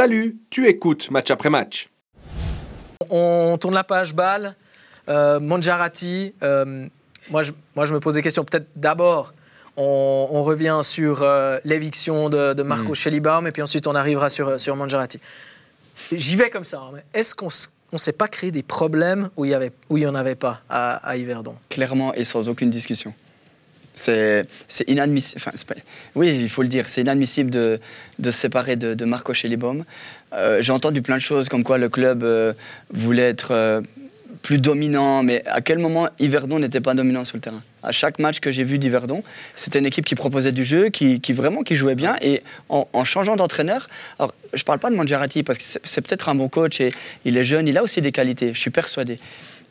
Salut, tu écoutes match après match. On tourne la page balle. Euh, Mangiarati, euh, moi, je, moi je me pose des questions. Peut-être d'abord, on, revient sur euh, l'éviction de, Marco mm. et puis ensuite on arrivera sur, sur Mangiarati. J'y vais comme ça. Hein, est-ce qu'on ne s'est pas créé des problèmes où il n'y en avait pas à, à Yverdon? Clairement et sans aucune discussion. C'est inadmissible. oui, il faut le dire, c'est inadmissible de, de, se séparer de, Marco Schellibaum. Euh, j'ai entendu plein de choses comme quoi le club euh, voulait être euh, plus dominant, mais à quel moment Yverdon n'était pas dominant sur le terrain? À chaque match que j'ai vu d'Yverdon, c'était une équipe qui proposait du jeu, qui, vraiment qui jouait bien, et en, changeant d'entraîneur. Alors, je parle pas de Mangiarati parce que c'est peut-être un bon coach et il est jeune, il a aussi des qualités, je suis persuadé.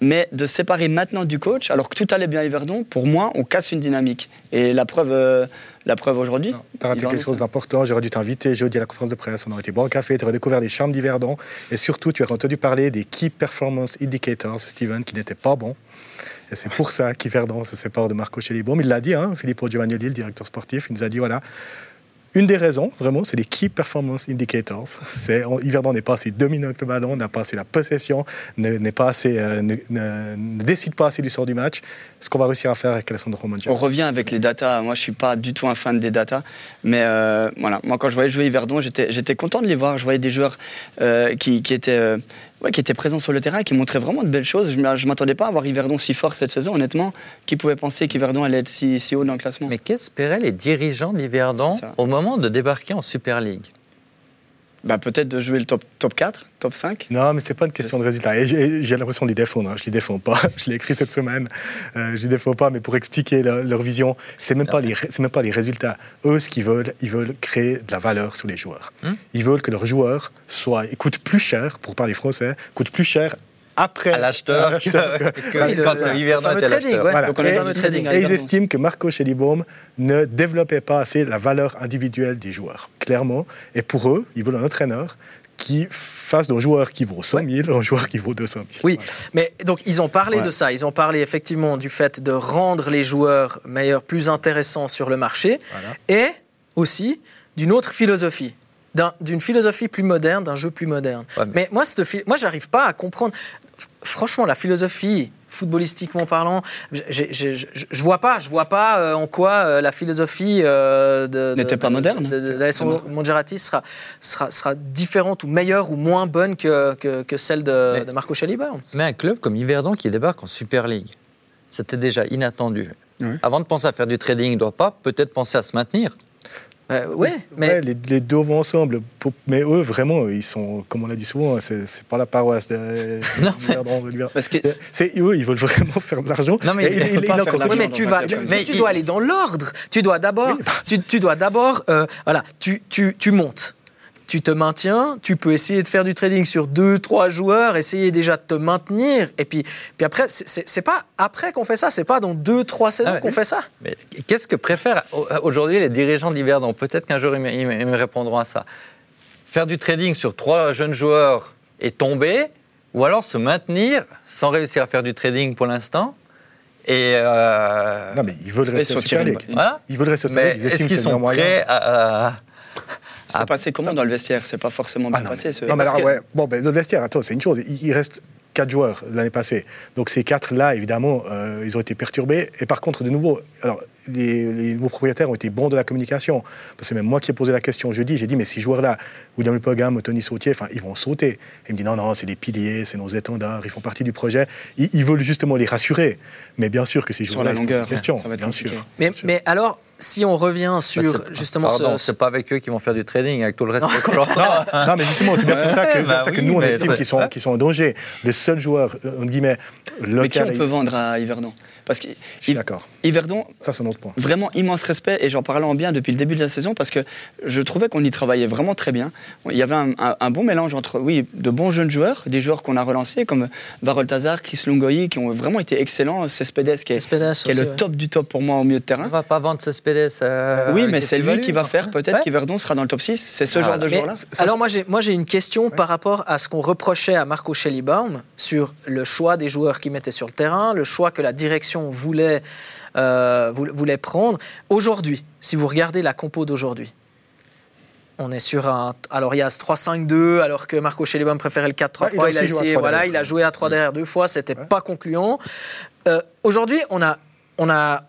Mais de séparer maintenant du coach, alors que tout allait bien à Yverdon, pour moi, on casse une dynamique. Et la preuve, euh, la preuve aujourd'hui. Tu as raté quelque chose d'important. J'aurais dû t'inviter jeudi à la conférence de presse. On aurait été boire un café. Tu aurais découvert les charmes d'Yverdon. Et surtout, tu aurais entendu parler des Key Performance Indicators, Steven, qui n'étaient pas bons. Et c'est pour ça qu'Yverdon se sépare de Marco Chelibaume. Il l'a dit, hein, Filippo Giovannioli, le directeur sportif. Il nous a dit voilà, une des raisons, vraiment, c'est les Key Performance Indicators. C'est, Yverdon n'est pas assez dominant avec le ballon, n'a pas assez la possession, n'est pas assez, euh, ne, décide pas assez du sort du match. Ce qu'on va réussir à faire avec Alessandro Mondial. On revient avec les datas. Moi, je suis pas du tout un fan des datas, mais euh, voilà. Moi, quand je voyais jouer Yverdon, j'étais, content de les voir. Je voyais des joueurs euh, qui, étaient ouais, qui était présent sur le terrain, qui montrait vraiment de belles choses. Je ne m'attendais pas à voir Yverdon si fort cette saison, honnêtement. Qui pouvait penser qu'Yverdon allait être si, si haut dans le classement? Mais qu'espéraient les dirigeants d'Yverdon au moment de débarquer en Super League? Bah, peut-être de jouer le top, top 4, top 5 Non, mais ce n'est pas une question de résultat. J'ai l'impression de les défendre. Hein. Je ne les défends pas. Je l'ai écrit cette semaine. Euh, je ne les défends pas, mais pour expliquer leur, vision, ce n'est même, pas les, même pas les résultats. Eux, ce qu'ils veulent, ils veulent créer de la valeur sur les joueurs. Hmm? Ils veulent que leurs joueurs soient, coûtent plus cher, pour parler français, coûtent plus cher après. À l'acheteur. Quand l'hiver trading. Et, ils estiment que Marco Schellibaum ne développait pas assez la valeur individuelle des joueurs, clairement. Et pour eux, ils veulent un entraîneur qui fasse d'un joueur qui vaut 100 000 un joueur qui vaut 200 000. Oui, mais donc ils ont parlé de ça. Ils ont parlé effectivement du fait de rendre les joueurs meilleurs, plus intéressants sur le marché, et aussi d'une autre philosophie d'une philosophie plus moderne, d'un jeu plus moderne. mais... moi, cette, moi, j'arrive pas à comprendre. Franchement, la philosophie, footballistiquement parlant, je, vois pas, je vois pas euh, en quoi euh, la philosophie euh, n'était pas moderne. D'Alessandro Mongerati sera, sera, sera, différente ou meilleure ou moins bonne que, que, celle de, Marco Chaliba. Mais un club comme Yverdon qui débarque en Super League, c'était déjà inattendu. Avant de penser à faire du trading, il ne doit pas peut-être penser à se maintenir. Euh, ouais, mais... les, deux vont ensemble. Mais eux, vraiment, ils sont, comme on l'a dit souvent, c'est pas la paroisse de. Non, Parce que c'est eux, ils veulent vraiment faire de l'argent. Non, mais, mais tu vas, mais tu, dois aller dans l'ordre. Tu dois d'abord, tu, tu, dois d'abord, euh, voilà, tu, tu montes tu te maintiens, tu peux essayer de faire du trading sur deux, trois joueurs, essayer déjà de te maintenir. Et puis, puis après, c'est pas après qu'on fait ça, c'est pas dans deux, trois saisons ah qu'on fait ça. Mais qu'est-ce que préfèrent aujourd'hui les dirigeants d'Yverdon Peut-être qu'un jour ils me, répondront à ça. Faire du trading sur trois jeunes joueurs et tomber, ou alors se maintenir sans réussir à faire du trading pour l'instant et euh, Non, mais ils veulent rester sur Super League. Ils veulent rester sur Est-ce qu'ils sont prêts à, ah. passé comment dans le vestiaire? C'est pas forcément bien ah, passé. Non, mais alors, ouais. Bon, ben, dans le vestiaire, attends, c'est une chose. Il, reste quatre joueurs l'année passée. Donc ces quatre-là, évidemment, euh, ils ont été perturbés. Et par contre, de nouveau, alors, les, nouveaux propriétaires ont été bons de la communication. Parce que même moi qui ai posé la question jeudi, j'ai dit, mais ces joueurs-là, William Pogam, Tony Sautier, enfin, ils vont sauter. Et il me dit, non, non, c'est des piliers, c'est nos étendards, ils font partie du projet. Ils, veulent justement les rassurer. Mais bien sûr que ces joueurs-là, c'est une question. Ça va être bien sûr. Mais, mais alors, si on revient bah, sur justement pardon, ce... c'est pas avec eux qui vont faire du trading avec tout le reste. non, non, mais justement, c'est bien pour ça que, bah que nous on estime qu'ils sont, sont en danger. Le seul joueur entre guillemets local. Mais qui on peut vendre à Yverdon? Parce que d'accord. Yverdon, ça c'est notre point. Vraiment immense respect et j'en parlais en bien depuis le début de la saison parce que je trouvais qu'on y travaillait vraiment très bien. Il y avait un, bon mélange entre oui de bons jeunes joueurs, des joueurs qu'on a relancés comme Varol Tazar, Chris Lungoyi qui ont vraiment été excellents. Cespedes qui est, qui est le top du top pour moi au milieu de terrain. On va pas vendre Cespedes. Euh, oui, mais c'est lui qui va faire peut-être qu'Yverdon sera dans le top 6. C'est ce genre de joueur-là. Alors moi j'ai moi j'ai une question par rapport à ce qu'on reprochait à Marco Schellibaum sur le choix des joueurs qu'il mettait sur le terrain, le choix que la direction voulait euh, voulait prendre. Aujourd'hui, si vous regardez la compo d'aujourd'hui, on est sur un alors il y a ce 3-5-2 alors que Marco Schelebom préférait le 4-3-3 Ouais, il a il, a aussi joué à essayé, 3 voilà, derrière. il a joué à 3 derrière deux fois c'était pas concluant Euh, aujourd'hui on a on a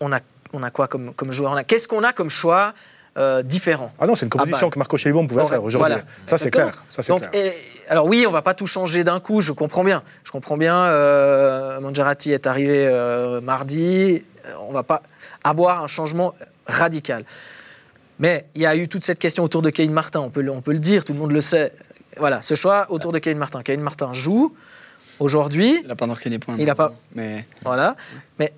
on a on a quoi comme, comme joueur? On a qu'est-ce qu'on a comme choix euh, différent? Ah non, c'est une composition bah. que Marco Chelibon pouvait faire aujourd'hui. voilà. Ça, c'est clair. Ça, c'est Donc, clair. et- alors oui, on va pas tout changer d'un coup, je comprends bien. Je comprends bien, euh, Mangiarati est arrivé euh, mardi, euh, on va pas avoir un changement radical. Mais il y a eu toute cette question autour de Kane Martin, on peut, le- on peut le dire, tout le monde le sait. Voilà, ce choix autour de Kane Martin. Kane Martin joue aujourd'hui, Il n'a pas marqué des points. Il a pas- Mais voilà. Mais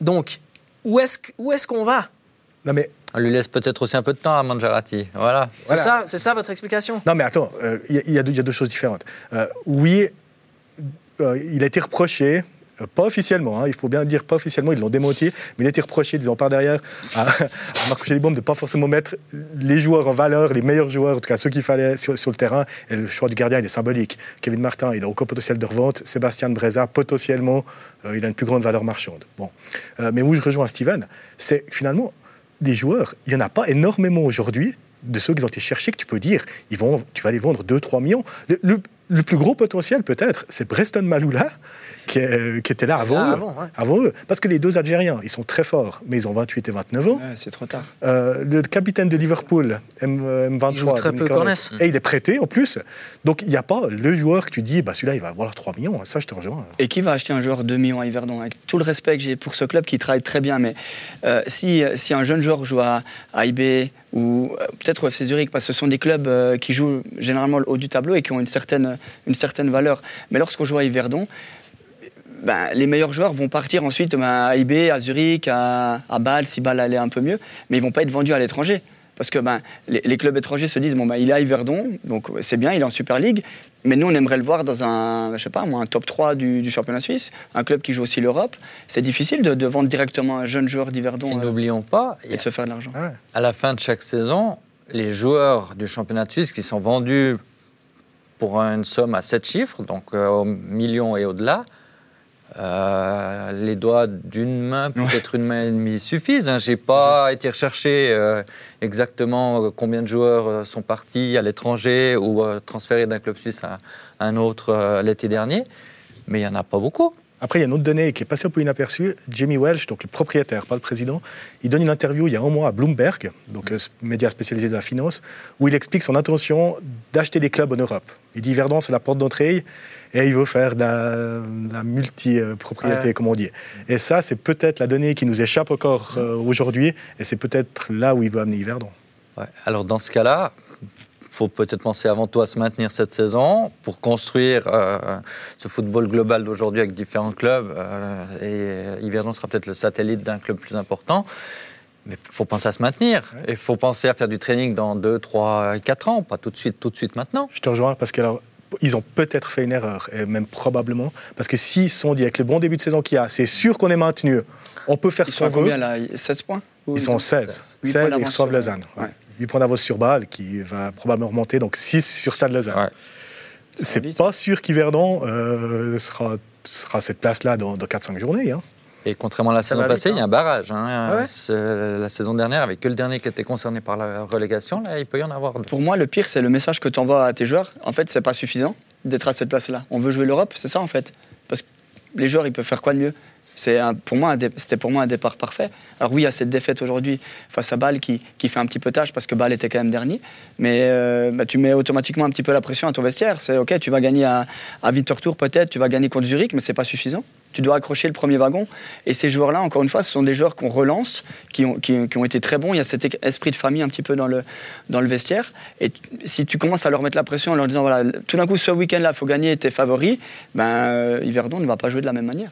donc, où est-ce est-ce qu'on va Non, mais On lui laisse peut-être aussi un peu de temps à Mangiarati. Voilà. C'est Voilà. ça, c'est ça votre explication? Non, mais attends, euh, il y, a- y deux- il y a deux choses différentes. Euh, oui, euh, il a été reproché, euh, pas officiellement, hein, il faut bien dire pas officiellement, ils l'ont démenti, mais il a été reproché, disons par derrière, à, à Marco Chelibom de ne pas forcément mettre les joueurs en valeur, les meilleurs joueurs, en tout cas ceux qu'il fallait sur, le terrain. Et le choix du gardien, il est symbolique. Kevin Martin, il a aucun potentiel de revente. Sébastien Breza, potentiellement, euh, il a une plus grande valeur marchande. Bon. Euh, mais où je rejoins Steven, c'est finalement, des joueurs, il n'y en a pas énormément aujourd'hui de ceux qui ont été cherchés que tu peux dire, ils vont, tu vas les vendre 2-3 millions. Le plus gros potentiel, peut-être, c'est Preston Maloula, qui, est- qui était là avant, Là, eux, avant, ouais. avant eux. Parce que les deux Algériens, ils sont très forts, mais ils ont 28 et 29 ans. ouais, c'est trop tard. Euh, le capitaine de Liverpool, M, euh, M23, Il joue très peu et il est prêté en plus. Donc il n'y a pas le joueur que tu dis, bah, celui-là, il va avoir 3 millions. Ça, je te rejoins. Et qui va acheter un joueur 2 millions à Yverdon Avec tout le respect que j'ai pour ce club qui travaille très bien, mais euh, si, si un jeune joueur joue à, à IB ou euh, peut-être au FC Zurich, parce que ce sont des clubs euh, qui jouent généralement le haut du tableau et qui ont une certaine, une certaine valeur. Mais lorsqu'on joue à Yverdon, ben, les meilleurs joueurs vont partir ensuite ben, à IB, à Zurich, à, à Bâle, si Bâle allait un peu mieux, mais ils vont pas être vendus à l'étranger. Parce que ben, les, les clubs étrangers se disent bon, ben, il est à Yverdon, donc c'est bien, il est en Super League, mais nous on aimerait le voir dans un, je sais pas, moi, un top 3 du, du championnat suisse, un club qui joue aussi l'Europe. C'est difficile de, de vendre directement un jeune joueur Et d'Yverdon euh, n'oublions pas, et a- de se faire de l'argent. Ah ouais. à la fin de chaque saison, les joueurs du championnat de Suisse qui sont vendus pour une somme à 7 chiffres, donc euh, au million et au-delà, euh, les doigts d'une main, peut-être une main et demie suffisent. Je J'ai pas été rechercher euh, exactement euh, combien de joueurs euh, sont partis à l'étranger ou transférés d'un club suisse à un autre l'été dernier, mais il n'y en a pas beaucoup. Après, il y a une autre donnée qui est passée un peu inaperçue. Jamie Welsh, donc le propriétaire, pas le président, il donne une interview il y a un mois à Bloomberg, donc euh, ce média spécialisé de la finance, où il explique son intention d'acheter des clubs en Europe. Il dit Verdun, c'est la porte d'entrée, et il veut faire de la, de la multi-propriété, Ouais. comme on dit. Et ça, c'est peut-être la donnée qui nous échappe encore euh, aujourd'hui, et c'est peut-être là où il veut amener. Ouais. Alors dans ce cas-là, faut peut-être penser avant tout à se maintenir cette saison pour construire euh, ce football global d'aujourd'hui avec différents clubs. euh, et Yverdon sera peut-être le satellite d'un club plus important. Mais il faut penser à se maintenir. Il faut penser à faire du training dans 2, 3, 4 ans, pas tout de suite, tout de suite maintenant. Je te rejoins parce que alors, ils ont peut-être fait une erreur, et même probablement, parce que s'ils se sont dit, avec le bon début de saison qu'il y a, c'est sûr qu'on est maintenu, on peut faire Ils ce qu'on veut. combien là? 16 points? Ils sont ont 16. Huit 16 points et ils reçoivent Lausanne. Ouais. Ouais. 8 points d'avance sur Bâle, qui va probablement remonter, donc 6 sur Stade Lausanne. Ouais. C'est pas sûr qu'Yverdon euh, sera, sera cette place-là dans, dans 4-5 journées. hein. Et contrairement à la Ça saison passée, il y a hein. un barrage. hein. Ah ouais La saison dernière, avec que le dernier qui était concerné par la relégation, là, il peut y en avoir deux. Pour moi, le pire, c'est le message que tu envoies à tes joueurs. En fait, c'est pas suffisant d'être à cette place-là. On veut jouer l'Europe, c'est ça en fait. Parce que les joueurs, ils peuvent faire quoi de mieux? C'est pour moi, c'était pour moi un départ parfait. Alors oui, il y a cette défaite aujourd'hui face à Bâle qui, qui fait un petit peu tâche parce que Bâle était quand même dernier. Mais euh, bah, tu mets automatiquement un petit peu la pression à ton vestiaire. C'est ok, tu vas gagner à, à Winterthur peut-être, tu vas gagner contre Zurich, mais c'est pas suffisant. Tu dois accrocher le premier wagon. Et ces joueurs-là, encore une fois, ce sont des joueurs qu'on relance, qui ont, qui, ont été très bons. Il y a cet é- esprit de famille un petit peu dans le, dans le vestiaire. Et si tu commences à leur mettre la pression en leur disant, voilà, tout d'un coup, ce week-end-là, il faut gagner tes favoris, ben, euh, Yverdon ne va pas jouer de la même manière.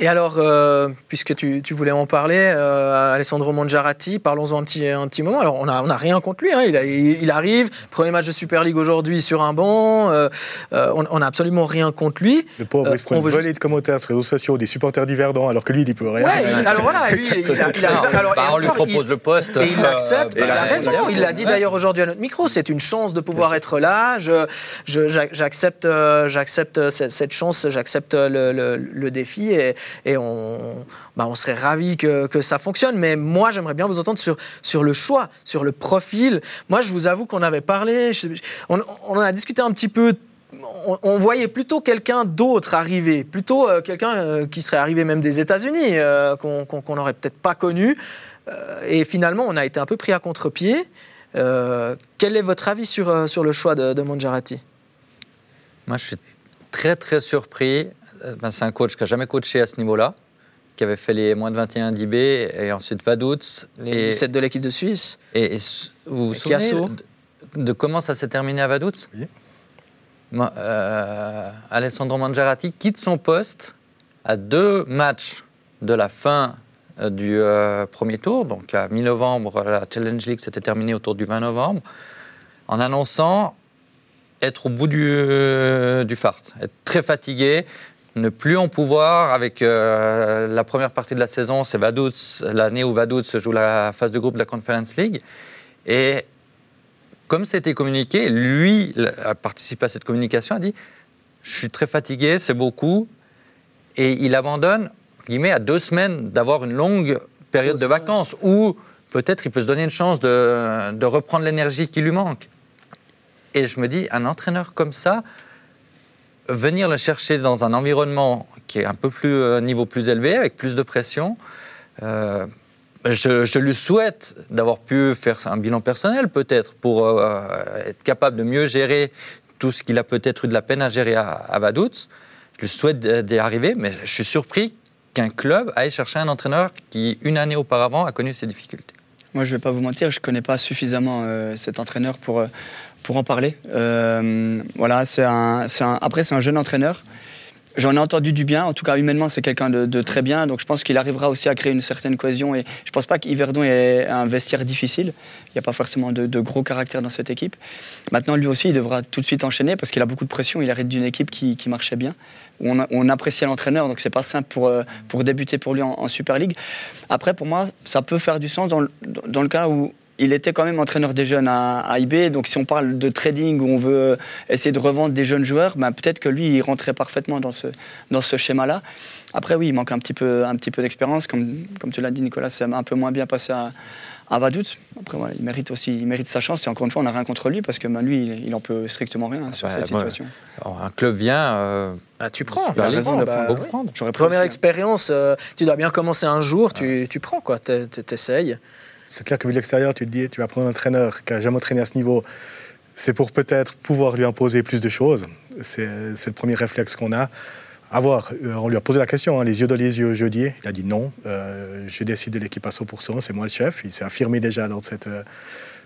Et alors, euh, puisque tu, tu voulais en parler, euh, Alessandro Mangiarati, parlons-en un petit, un petit moment. Alors, on n'a on a rien contre lui. hein. Il, a- il- il arrive, premier match de Super League aujourd'hui sur un banc. euh, on n'a absolument rien contre lui. Le pauvre, Euh, il se prend on une veut volée juste- de commentaires sur les réseaux sociaux des supporters d'Yverdon, alors que lui, il dit peut rien. Ouais, alors voilà, lui, il, Ça, il a- a- alors, Bah, on lui encore, il- propose le poste. Et il l'accepte, euh, il a bah, raison. il a Il l'a dit Ouais. d'ailleurs aujourd'hui à notre micro. C'est une chance de pouvoir être là. Je, je- j'a- j'accepte, j'accepte cette, cette chance, j'accepte le, le- le défi. Et, on, bah, serait ravis que, ça fonctionne. Mais moi, j'aimerais bien vous entendre sur, le choix, sur le profil. Moi, je vous avoue qu'on avait parlé, on, en a discuté un petit peu. On, voyait plutôt quelqu'un d'autre arriver, plutôt euh, quelqu'un euh, qui serait arrivé même des États-Unis, euh, qu'on n'aurait peut-être pas connu. Et finalement, on a été un peu pris à contre-pied. Quel est votre avis sur, le choix de, de Monjarati Moi, je suis très, très surpris. Euh, ben, c'est un coach qui n'a jamais coaché à ce niveau-là, qui avait fait les moins de 21 d'IB et ensuite Vaduz. Les Et, 17 de l'équipe de Suisse. et- vous vous Et souvenez de, de comment ça s'est terminé à Vaduz Oui. Euh, Alessandro Mangiarati quitte son poste à deux matchs de la fin euh, du euh, premier tour, donc à mi-novembre, la Challenge League s'était terminée autour du 20 novembre, en annonçant être au bout du, euh, du fart, être très fatigué, ne plus en pouvoir avec euh, la première partie de la saison, c'est Vaduz, l'année où Vaduz joue la phase de groupe de la Conference League. Et comme c'était communiqué, lui a participé à cette communication, a dit Je suis très fatigué, c'est beaucoup. Et il abandonne, guillemets, à deux semaines d'avoir une longue période de vacances où peut-être il peut se donner une chance de, de reprendre l'énergie qui lui manque. Et je me dis, un entraîneur comme ça, venir le chercher dans un environnement qui est un peu plus euh, niveau plus élevé, avec plus de pression, euh, je, lui souhaite d'avoir pu faire un bilan personnel peut-être pour euh, être capable de mieux gérer tout ce qu'il a peut-être eu de la peine à gérer à, à Vaduz. Je lui souhaite d'y arriver, mais je suis surpris qu'un club aille chercher un entraîneur qui, une année auparavant, a connu ces difficultés. Moi, je vais pas vous mentir, je connais pas suffisamment cet entraîneur pour, pour en parler. Euh, voilà, c'est un, un- après, c'est un jeune entraîneur. J'en ai entendu du bien, en tout cas humainement c'est quelqu'un de, très bien, donc je pense qu'il arrivera aussi à créer une certaine cohésion et je pense pas qu'Yverdon ait un vestiaire difficile, il n'y a pas forcément de, gros caractères dans cette équipe. Maintenant lui aussi il devra tout de suite enchaîner parce qu'il a beaucoup de pression, il arrive d'une équipe qui, marchait bien, on, appréciait l'entraîneur, donc c'est pas simple pour, euh, pour débuter pour lui en, Super League. Après pour moi ça peut faire du sens dans dans le cas où il était quand même entraîneur des jeunes à, à IB, donc si on parle de trading où on veut essayer de revendre des jeunes joueurs, ben peut-être que lui il rentrait parfaitement dans ce, dans ce schéma-là. Après oui, il manque un petit peu, un petit peu d'expérience, comme, comme tu l'as dit Nicolas, c'est un peu moins bien passé à, à Vaduz. Après voilà, il mérite aussi, il mérite sa chance et encore une fois on n'a rien contre lui parce que ben, lui il, il en peut strictement rien sur bah, cette situation. Alors, un club vient, euh, Ah, tu prends. Tu League, prends, on bah, oui. prendre. Première hein. expérience, euh, tu dois bien commencer un jour, tu, tu prends quoi, t'es- t'es- t'essayes. C'est clair que vu de l'extérieur, tu te dis, tu vas prendre un entraîneur qui n'a jamais entraîné à ce niveau. C'est pour peut-être pouvoir lui imposer plus de choses. C'est le premier réflexe qu'on a. À voir, Euh, on lui a posé la question, hein, les yeux dans les yeux jeudi. Il a dit non, euh, je décide de l'équipe à 100%, c'est moi le chef. Il s'est affirmé déjà lors de cette euh,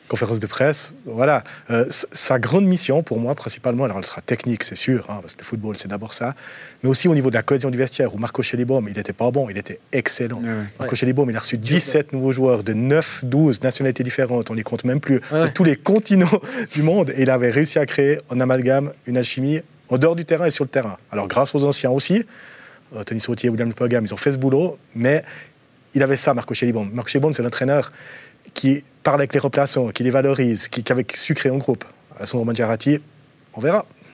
conférence de presse. Voilà. Euh, sa grande mission pour moi, principalement, alors elle sera technique, c'est sûr, hein, parce que le football, c'est d'abord ça, mais aussi au niveau de la cohésion du vestiaire, où Marco Schellibaum, il n'était pas bon, il était excellent. Ouais, ouais. Marco Schellibaum, il a reçu 17 nouveaux joueurs de 9, 12 nationalités différentes, on les compte même plus, Ouais. de tous les continents du monde, et il avait réussi à créer en amalgame une alchimie en dehors du terrain et sur le terrain. Alors grâce aux anciens aussi, euh, Tony Sautier, William Pogam, ils ont fait ce boulot, mais il avait ça, Marco Schellibaum. Marco Schellibaum, c'est l'entraîneur qui parle avec les remplaçants, qui les valorise, qui, qui avait su créer un groupe. Alessandro Mangiarati, on verra.